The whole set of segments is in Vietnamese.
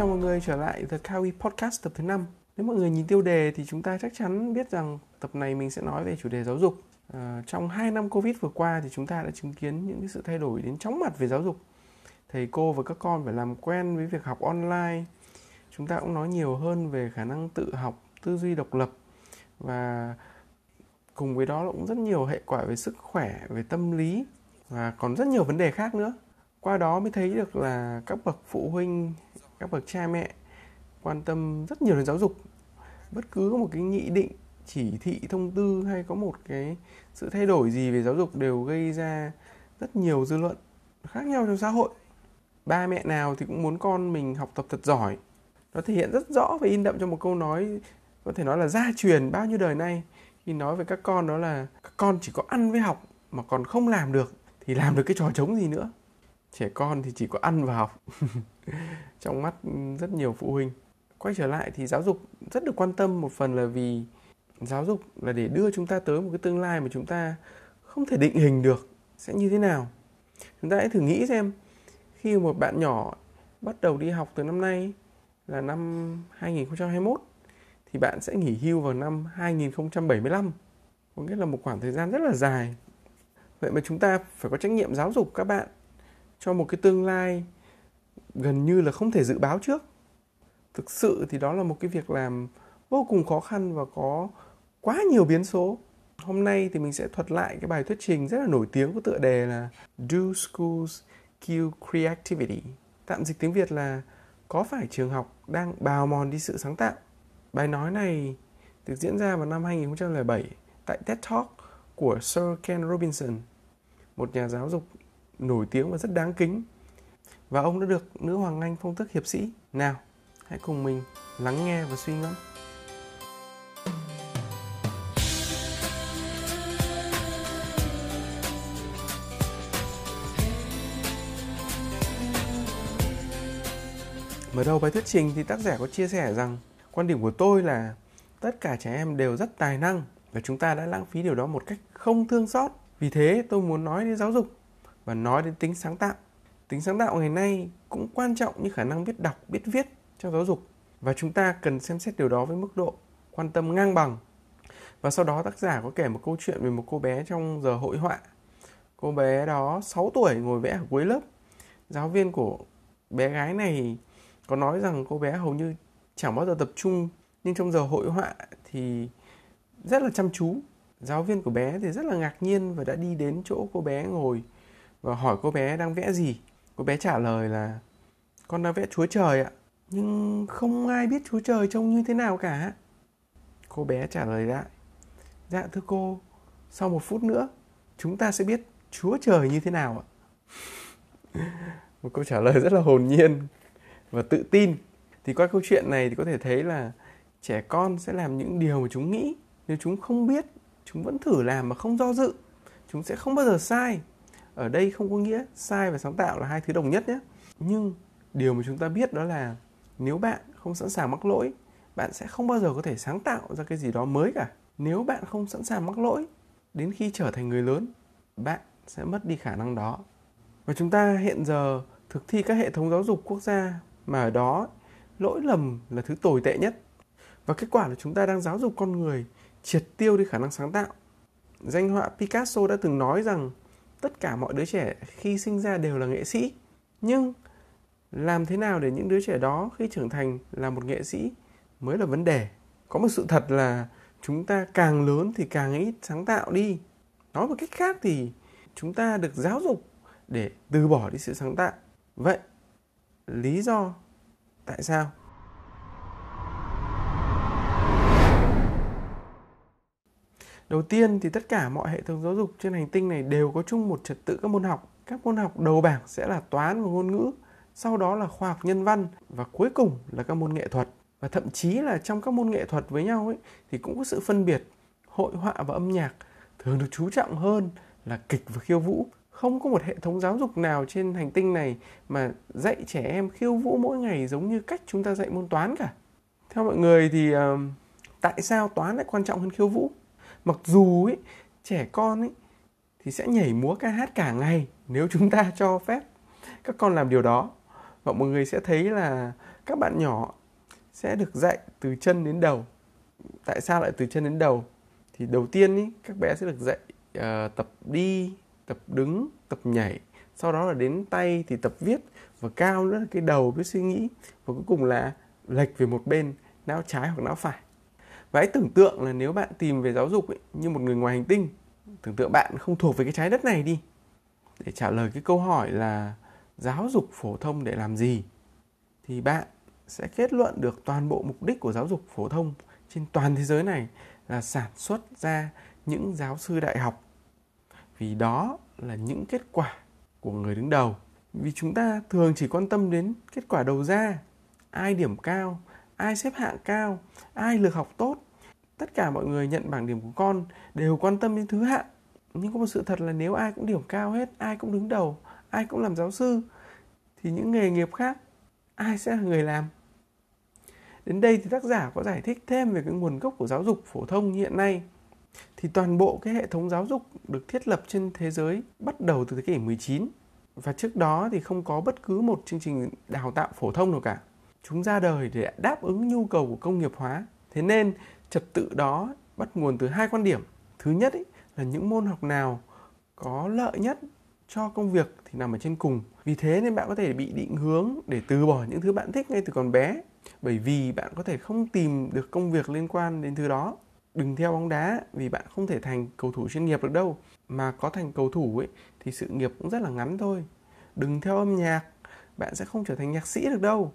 Chào mọi người trở lại The Kawi Podcast tập thứ 5. Nếu mọi người nhìn tiêu đề thì chúng ta chắc chắn biết rằng tập này mình sẽ nói về chủ đề giáo dục. À, trong 2 năm Covid vừa qua thì chúng ta đã chứng kiến những cái sự thay đổi đến chóng mặt về giáo dục. Thầy cô và các con phải làm quen với việc học online. Chúng ta cũng nói nhiều hơn về khả năng tự học, tư duy độc lập và cùng với đó cũng rất nhiều hệ quả về sức khỏe, về tâm lý và còn rất nhiều vấn đề khác nữa. Qua đó mới thấy được là các bậc phụ huynh các bậc cha mẹ quan tâm rất nhiều đến giáo dục. Bất cứ một cái nghị định, chỉ thị, thông tư hay có một cái sự thay đổi gì về giáo dục đều gây ra rất nhiều dư luận khác nhau trong xã hội. Ba mẹ nào thì cũng muốn con mình học tập thật giỏi. Nó thể hiện rất rõ và in đậm trong một câu nói, có thể nói là gia truyền bao nhiêu đời nay. Khi nói về các con đó là các con chỉ có ăn với học mà còn không làm được, thì làm được cái trò trống gì nữa? Trẻ con thì chỉ có ăn và học. trong mắt rất nhiều phụ huynh. Quay trở lại thì giáo dục rất được quan tâm một phần là vì giáo dục là để đưa chúng ta tới một cái tương lai mà chúng ta không thể định hình được sẽ như thế nào. Chúng ta hãy thử nghĩ xem, khi một bạn nhỏ bắt đầu đi học từ năm nay là năm 2021 thì bạn sẽ nghỉ hưu vào năm 2075 có nghĩa là một khoảng thời gian rất là dài. Vậy mà chúng ta phải có trách nhiệm giáo dục các bạn cho một cái tương lai gần như là không thể dự báo trước. Thực sự thì đó là một cái việc làm vô cùng khó khăn và có quá nhiều biến số. Hôm nay thì mình sẽ thuật lại cái bài thuyết trình rất là nổi tiếng có tựa đề là Do Schools Kill Creativity, tạm dịch tiếng Việt là có phải trường học đang bào mòn đi sự sáng tạo? Bài nói này được diễn ra vào năm 2007 tại TED Talk của Sir Ken Robinson, một nhà giáo dục nổi tiếng và rất đáng kính và ông đã được nữ hoàng Anh phong tước hiệp sĩ. Nào, hãy cùng mình lắng nghe và suy ngẫm. Mở đầu bài thuyết trình thì tác giả có chia sẻ rằng quan điểm của tôi là tất cả trẻ em đều rất tài năng và chúng ta đã lãng phí điều đó một cách không thương xót. Vì thế tôi muốn nói đến giáo dục và nói đến tính sáng tạo tính sáng tạo ngày nay cũng quan trọng như khả năng biết đọc, biết viết trong giáo dục. Và chúng ta cần xem xét điều đó với mức độ quan tâm ngang bằng. Và sau đó tác giả có kể một câu chuyện về một cô bé trong giờ hội họa. Cô bé đó 6 tuổi, ngồi vẽ ở cuối lớp. Giáo viên của bé gái này có nói rằng cô bé hầu như chẳng bao giờ tập trung, nhưng trong giờ hội họa thì rất là chăm chú. Giáo viên của bé thì rất là ngạc nhiên và đã đi đến chỗ cô bé ngồi và hỏi cô bé đang vẽ gì cô bé trả lời là, con đã vẽ chúa trời ạ, nhưng không ai biết chúa trời trông như thế nào cả. Cô bé trả lời lại dạ thưa cô, sau một phút nữa, chúng ta sẽ biết chúa trời như thế nào ạ. Một câu trả lời rất là hồn nhiên và tự tin. Thì qua câu chuyện này thì có thể thấy là trẻ con sẽ làm những điều mà chúng nghĩ. Nếu chúng không biết, chúng vẫn thử làm mà không do dự. Chúng sẽ không bao giờ sai ở đây không có nghĩa sai và sáng tạo là hai thứ đồng nhất nhé. Nhưng điều mà chúng ta biết đó là nếu bạn không sẵn sàng mắc lỗi, bạn sẽ không bao giờ có thể sáng tạo ra cái gì đó mới cả. Nếu bạn không sẵn sàng mắc lỗi, đến khi trở thành người lớn, bạn sẽ mất đi khả năng đó. Và chúng ta hiện giờ thực thi các hệ thống giáo dục quốc gia mà ở đó, lỗi lầm là thứ tồi tệ nhất. Và kết quả là chúng ta đang giáo dục con người triệt tiêu đi khả năng sáng tạo. Danh họa picasso đã từng nói rằng tất cả mọi đứa trẻ khi sinh ra đều là nghệ sĩ. Nhưng làm thế nào để những đứa trẻ đó khi trưởng thành là một nghệ sĩ mới là vấn đề. Có một sự thật là chúng ta càng lớn thì càng ít sáng tạo đi. Nói một cách khác thì chúng ta được giáo dục để từ bỏ đi sự sáng tạo. Vậy lý do tại sao Đầu tiên thì tất cả mọi hệ thống giáo dục trên hành tinh này đều có chung một trật tự các môn học. Các môn học đầu bảng sẽ là toán và ngôn ngữ, sau đó là khoa học nhân văn và cuối cùng là các môn nghệ thuật. và thậm chí là trong các môn nghệ thuật với nhau ấy thì cũng có sự phân biệt hội họa và âm nhạc thường được chú trọng hơn là kịch và khiêu vũ không có một hệ thống giáo dục nào trên hành tinh này mà dạy trẻ em khiêu vũ mỗi ngày giống như cách chúng ta dạy môn toán cả theo mọi người thì uh, tại sao toán lại quan trọng hơn khiêu vũ mặc dù ấy, trẻ con ấy thì sẽ nhảy múa ca hát cả ngày nếu chúng ta cho phép. Các con làm điều đó và mọi người sẽ thấy là các bạn nhỏ sẽ được dạy từ chân đến đầu. Tại sao lại từ chân đến đầu? Thì đầu tiên ý, các bé sẽ được dạy uh, tập đi tập đứng tập nhảy. Sau đó là đến tay thì tập viết và cao nữa là cái đầu biết suy nghĩ. Và cuối cùng là lệch về một bên não trái hoặc não phải và hãy tưởng tượng là nếu bạn tìm về giáo dục ấy, như một người ngoài hành tinh tưởng tượng bạn không thuộc về cái trái đất này đi để trả lời cái câu hỏi là giáo dục phổ thông để làm gì thì bạn sẽ kết luận được toàn bộ mục đích của giáo dục phổ thông trên toàn thế giới này là sản xuất ra những giáo sư đại học. Vì đó là những kết quả của người đứng đầu. Vì chúng ta thường chỉ quan tâm đến kết quả đầu ra ai điểm cao ai xếp hạng cao, ai lược học tốt. Tất cả mọi người nhận bảng điểm của con đều quan tâm đến thứ hạng. Nhưng có một sự thật là nếu ai cũng điểm cao hết, ai cũng đứng đầu, ai cũng làm giáo sư, thì những nghề nghiệp khác, ai sẽ là người làm? Đến đây thì tác giả có giải thích thêm về cái nguồn gốc của giáo dục phổ thông hiện nay. Thì toàn bộ cái hệ thống giáo dục được thiết lập trên thế giới bắt đầu từ thế kỷ 19 và trước đó thì không có bất cứ một chương trình đào tạo phổ thông nào cả. Chúng ra đời để đáp ứng nhu cầu của công nghiệp hóa. Thế nên trật tự đó bắt nguồn từ hai quan điểm. Thứ nhất ý, là những môn học nào có lợi nhất cho công việc thì nằm ở trên cùng. Vì thế nên bạn có thể bị định hướng để từ bỏ những thứ bạn thích ngay từ còn bé. Bởi vì bạn có thể không tìm được công việc liên quan đến thứ đó đừng theo bóng đá vì bạn không thể thành cầu thủ chuyên nghiệp được đâu mà có thành cầu thủ ấy thì sự nghiệp cũng rất là ngắn thôi đừng theo âm nhạc bạn sẽ không trở thành nhạc sĩ được đâu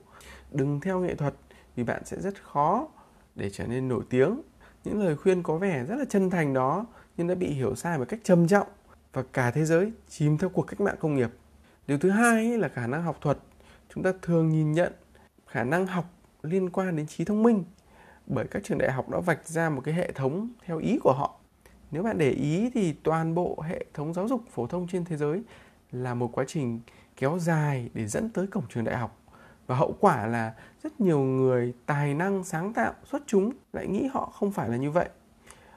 đừng theo nghệ thuật vì bạn sẽ rất khó để trở nên nổi tiếng. Những lời khuyên có vẻ rất là chân thành đó, nhưng đã bị hiểu sai một cách trầm trọng và cả thế giới chìm theo cuộc cách mạng công nghiệp. Điều thứ hai là khả năng học thuật. Chúng ta thường nhìn nhận khả năng học liên quan đến trí thông minh bởi các trường đại học đã vạch ra một cái hệ thống theo ý của họ. Nếu bạn để ý thì toàn bộ hệ thống giáo dục phổ thông trên thế giới là một quá trình kéo dài để dẫn tới cổng trường đại học và hậu quả là rất nhiều người tài năng sáng tạo xuất chúng lại nghĩ họ không phải là như vậy.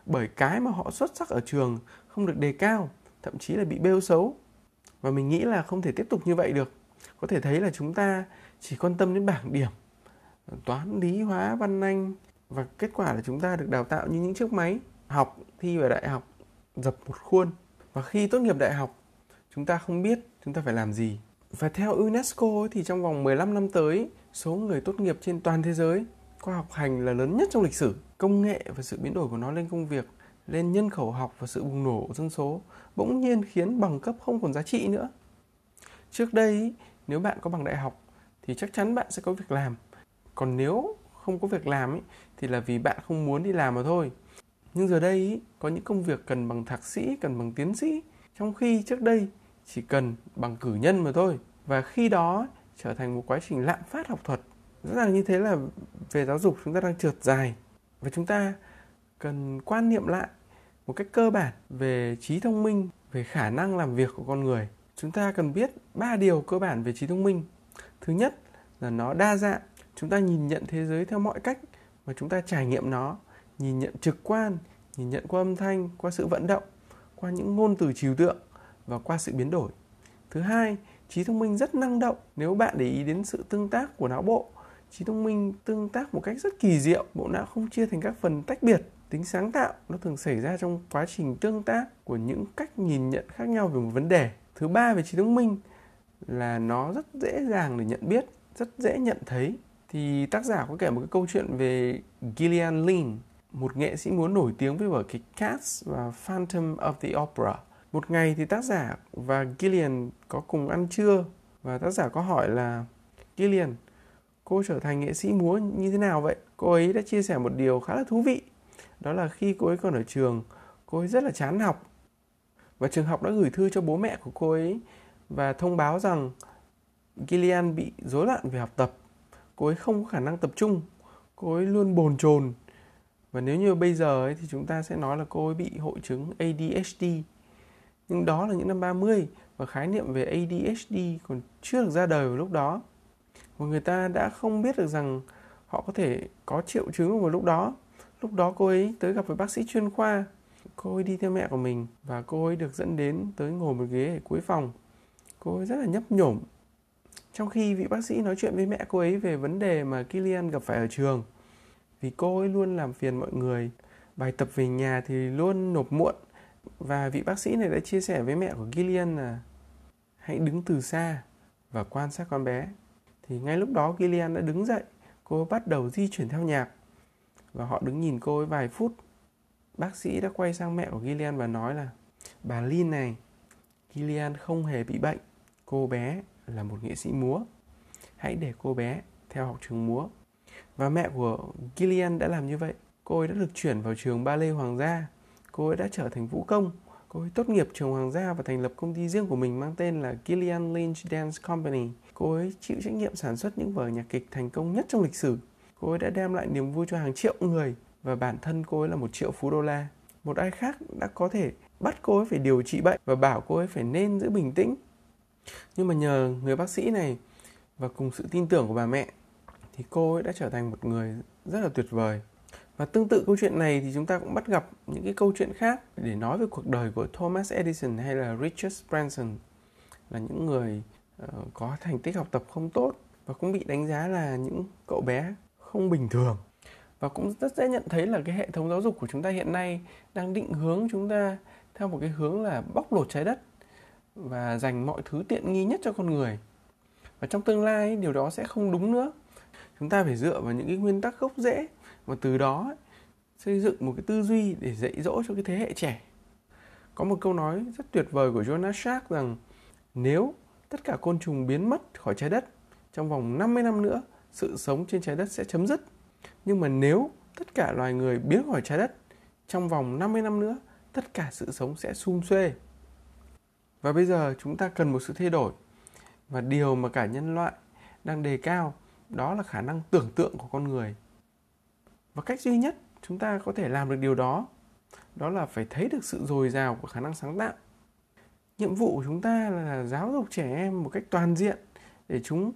Bởi cái mà họ xuất sắc ở trường không được đề cao, thậm chí là bị bêu xấu. Và mình nghĩ là không thể tiếp tục như vậy được. Có thể thấy là chúng ta chỉ quan tâm đến bảng điểm, toán, lý, hóa, văn, anh. Và kết quả là chúng ta được đào tạo như những chiếc máy, học, thi vào đại học, dập một khuôn. Và khi tốt nghiệp đại học, chúng ta không biết chúng ta phải làm gì và theo UNESCO thì trong vòng 15 năm tới số người tốt nghiệp trên toàn thế giới qua học hành là lớn nhất trong lịch sử. Công nghệ và sự biến đổi của nó lên công việc lên nhân khẩu học và sự bùng nổ dân số bỗng nhiên khiến bằng cấp không còn giá trị nữa. Trước đây nếu bạn có bằng đại học thì chắc chắn bạn sẽ có việc làm. Còn nếu không có việc làm ấy, thì là vì bạn không muốn đi làm mà thôi. Nhưng giờ đây ý, có những công việc cần bằng thạc sĩ cần bằng tiến sĩ. Trong khi trước đây chỉ cần bằng cử nhân mà thôi. Và khi đó trở thành một quá trình lạm phát học thuật. Rõ ràng như thế là về giáo dục chúng ta đang trượt dài. Và chúng ta cần quan niệm lại một cách cơ bản về trí thông minh, về khả năng làm việc của con người. Chúng ta cần biết ba điều cơ bản về trí thông minh. Thứ nhất là nó đa dạng. Chúng ta nhìn nhận thế giới theo mọi cách mà chúng ta trải nghiệm nó. Nhìn nhận trực quan, nhìn nhận qua âm thanh, qua sự vận động, qua những ngôn từ trừu tượng và qua sự biến đổi. Thứ hai trí thông minh rất năng động nếu bạn để ý đến sự tương tác của não bộ. Trí thông minh tương tác một cách rất kỳ diệu bộ não không chia thành các phần tách biệt tính sáng tạo nó thường xảy ra trong quá trình tương tác của những cách nhìn nhận khác nhau về một vấn đề. Thứ ba về trí thông minh là nó rất dễ dàng để nhận biết rất dễ nhận thấy. Thì tác giả có kể một cái câu chuyện về Gillian Lynn, một nghệ sĩ múa nổi tiếng với vở kịch Cats và Phantom of the Opera. Một ngày thì tác giả và Gillian có cùng ăn trưa và tác giả có hỏi là Gillian, cô trở thành nghệ sĩ múa như thế nào vậy? Cô ấy đã chia sẻ một điều khá là thú vị. Đó là khi cô ấy còn ở trường, cô ấy rất là chán học. Và trường học đã gửi thư cho bố mẹ của cô ấy và thông báo rằng Gillian bị rối loạn về học tập cô ấy không có khả năng tập trung cô ấy luôn bồn chồn và nếu như bây giờ ấy, thì chúng ta sẽ nói là cô ấy bị hội chứng ADHD nhưng đó là những năm 30 và khái niệm về ADHD còn chưa được ra đời vào lúc đó. Và người ta đã không biết được rằng họ có thể có triệu chứng vào lúc đó. Lúc đó cô ấy tới gặp với bác sĩ chuyên khoa. Cô ấy đi theo mẹ của mình và cô ấy được dẫn đến tới ngồi một ghế ở cuối phòng. Cô ấy rất là nhấp nhổm. Trong khi vị bác sĩ nói chuyện với mẹ cô ấy về vấn đề mà Kilian gặp phải ở trường, vì cô ấy luôn làm phiền mọi người, bài tập về nhà thì luôn nộp muộn và vị bác sĩ này đã chia sẻ với mẹ của Gillian là hãy đứng từ xa và quan sát con bé. Thì ngay lúc đó Gillian đã đứng dậy, cô bắt đầu di chuyển theo nhạc và họ đứng nhìn cô ấy vài phút. Bác sĩ đã quay sang mẹ của Gillian và nói là bà Lin này, Gillian không hề bị bệnh, cô bé là một nghệ sĩ múa. Hãy để cô bé theo học trường múa. Và mẹ của Gillian đã làm như vậy. Cô ấy đã được chuyển vào trường ballet hoàng gia cô ấy đã trở thành vũ công. Cô ấy tốt nghiệp trường Hoàng gia và thành lập công ty riêng của mình mang tên là Gillian Lynch Dance Company. Cô ấy chịu trách nhiệm sản xuất những vở nhạc kịch thành công nhất trong lịch sử. Cô ấy đã đem lại niềm vui cho hàng triệu người và bản thân cô ấy là một triệu phú đô la. Một ai khác đã có thể bắt cô ấy phải điều trị bệnh và bảo cô ấy phải nên giữ bình tĩnh. Nhưng mà nhờ người bác sĩ này và cùng sự tin tưởng của bà mẹ, thì cô ấy đã trở thành một người rất là tuyệt vời và tương tự câu chuyện này thì chúng ta cũng bắt gặp những cái câu chuyện khác để nói về cuộc đời của Thomas Edison hay là Richard Branson là những người uh, có thành tích học tập không tốt và cũng bị đánh giá là những cậu bé không bình thường. Và cũng rất dễ nhận thấy là cái hệ thống giáo dục của chúng ta hiện nay đang định hướng chúng ta theo một cái hướng là bóc lột trái đất và dành mọi thứ tiện nghi nhất cho con người. Và trong tương lai điều đó sẽ không đúng nữa. Chúng ta phải dựa vào những cái nguyên tắc gốc rễ và từ đó xây dựng một cái tư duy để dạy dỗ cho cái thế hệ trẻ. Có một câu nói rất tuyệt vời của Jonas Salk rằng, nếu tất cả côn trùng biến mất khỏi trái đất, trong vòng 50 năm nữa, sự sống trên trái đất sẽ chấm dứt. Nhưng mà nếu tất cả loài người biến khỏi trái đất, trong vòng 50 năm nữa, tất cả sự sống sẽ sum xuê. Và bây giờ chúng ta cần một sự thay đổi. Và điều mà cả nhân loại đang đề cao, đó là khả năng tưởng tượng của con người và cách duy nhất chúng ta có thể làm được điều đó đó là phải thấy được sự dồi dào của khả năng sáng tạo. Nhiệm vụ của chúng ta là giáo dục trẻ em một cách toàn diện để chúng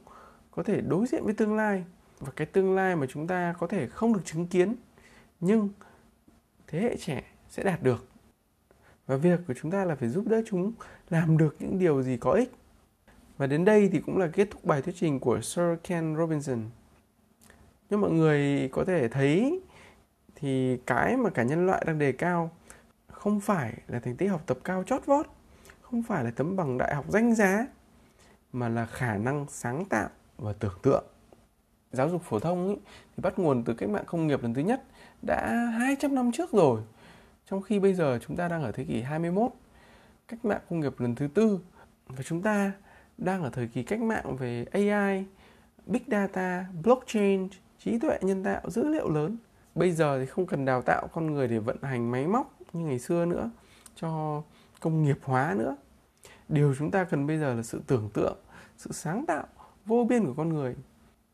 có thể đối diện với tương lai. Và cái tương lai mà chúng ta có thể không được chứng kiến, nhưng thế hệ trẻ sẽ đạt được. Và việc của chúng ta là phải giúp đỡ chúng làm được những điều gì có ích. Và đến đây thì cũng là kết thúc bài thuyết trình của Sir Ken Robinson nếu mọi người có thể thấy thì cái mà cả nhân loại đang đề cao không phải là thành tích học tập cao chót vót không phải là tấm bằng đại học danh giá mà là khả năng sáng tạo và tưởng tượng. Giáo dục phổ thông ý, thì bắt nguồn từ cách mạng công nghiệp lần thứ nhất đã 200 năm trước rồi. Trong khi bây giờ chúng ta đang ở thế kỷ 21 cách mạng công nghiệp lần thứ tư và chúng ta đang ở thời kỳ cách mạng về AI, Big Data, Blockchain trí tuệ nhân tạo, dữ liệu lớn. Bây giờ thì không cần đào tạo con người để vận hành máy móc như ngày xưa nữa, cho công nghiệp hóa nữa. Điều chúng ta cần bây giờ là sự tưởng tượng, sự sáng tạo vô biên của con người.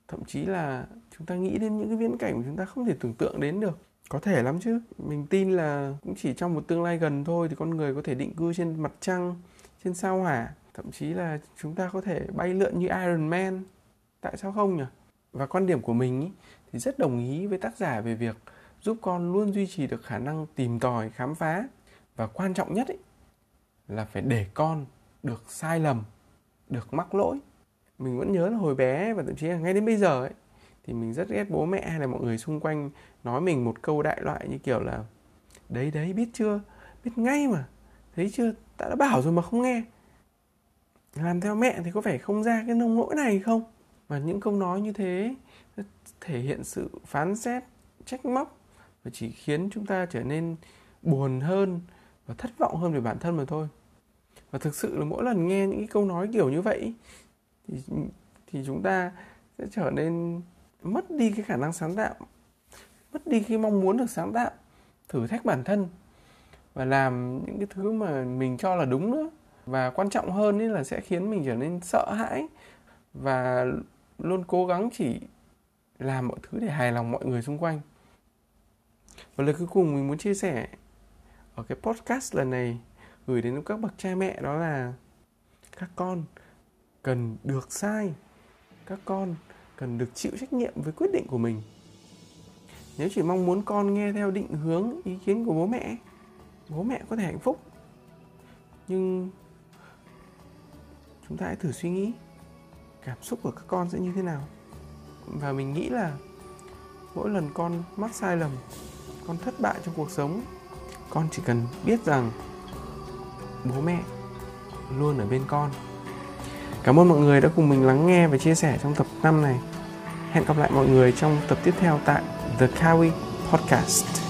Thậm chí là chúng ta nghĩ đến những cái viễn cảnh mà chúng ta không thể tưởng tượng đến được. Có thể lắm chứ. Mình tin là cũng chỉ trong một tương lai gần thôi thì con người có thể định cư trên mặt trăng, trên sao hỏa. Thậm chí là chúng ta có thể bay lượn như Iron Man. Tại sao không nhỉ? Và quan điểm của mình ý, thì rất đồng ý với tác giả về việc giúp con luôn duy trì được khả năng tìm tòi khám phá. Và quan trọng nhất ý, là phải để con được sai lầm được mắc lỗi. Mình vẫn nhớ là hồi bé và thậm chí là ngay đến bây giờ ấy thì mình rất ghét bố mẹ hay là mọi người xung quanh nói mình một câu đại loại như kiểu là đấy đấy biết chưa? Biết ngay mà. Thấy chưa? Ta đã bảo rồi mà không nghe. Làm theo mẹ thì có phải không ra cái nông nỗi này không? Và những câu nói như thế thể hiện sự phán xét, trách móc và chỉ khiến chúng ta trở nên buồn hơn và thất vọng hơn về bản thân mà thôi. Và thực sự là mỗi lần nghe những cái câu nói kiểu như vậy thì thì chúng ta sẽ trở nên mất đi cái khả năng sáng tạo, mất đi cái mong muốn được sáng tạo, thử thách bản thân và làm những cái thứ mà mình cho là đúng nữa. Và quan trọng hơn ấy là sẽ khiến mình trở nên sợ hãi và luôn cố gắng chỉ làm mọi thứ để hài lòng mọi người xung quanh. Và lời cuối cùng mình muốn chia sẻ ở cái podcast lần này, gửi đến các bậc cha mẹ đó là các con cần được sai, các con cần được chịu trách nhiệm với quyết định của mình. Nếu chỉ mong muốn con nghe theo định hướng, ý kiến của bố mẹ bố mẹ có thể hạnh phúc. Nhưng chúng ta hãy thử suy nghĩ cảm xúc của các con sẽ như thế nào? Và mình nghĩ là mỗi lần con mắc sai lầm, con thất bại trong cuộc sống, con chỉ cần biết rằng bố mẹ luôn ở bên con. Cảm ơn mọi người đã cùng mình lắng nghe và chia sẻ trong tập 5 này. Hẹn gặp lại mọi người trong tập tiếp theo tại The Kawi Podcast.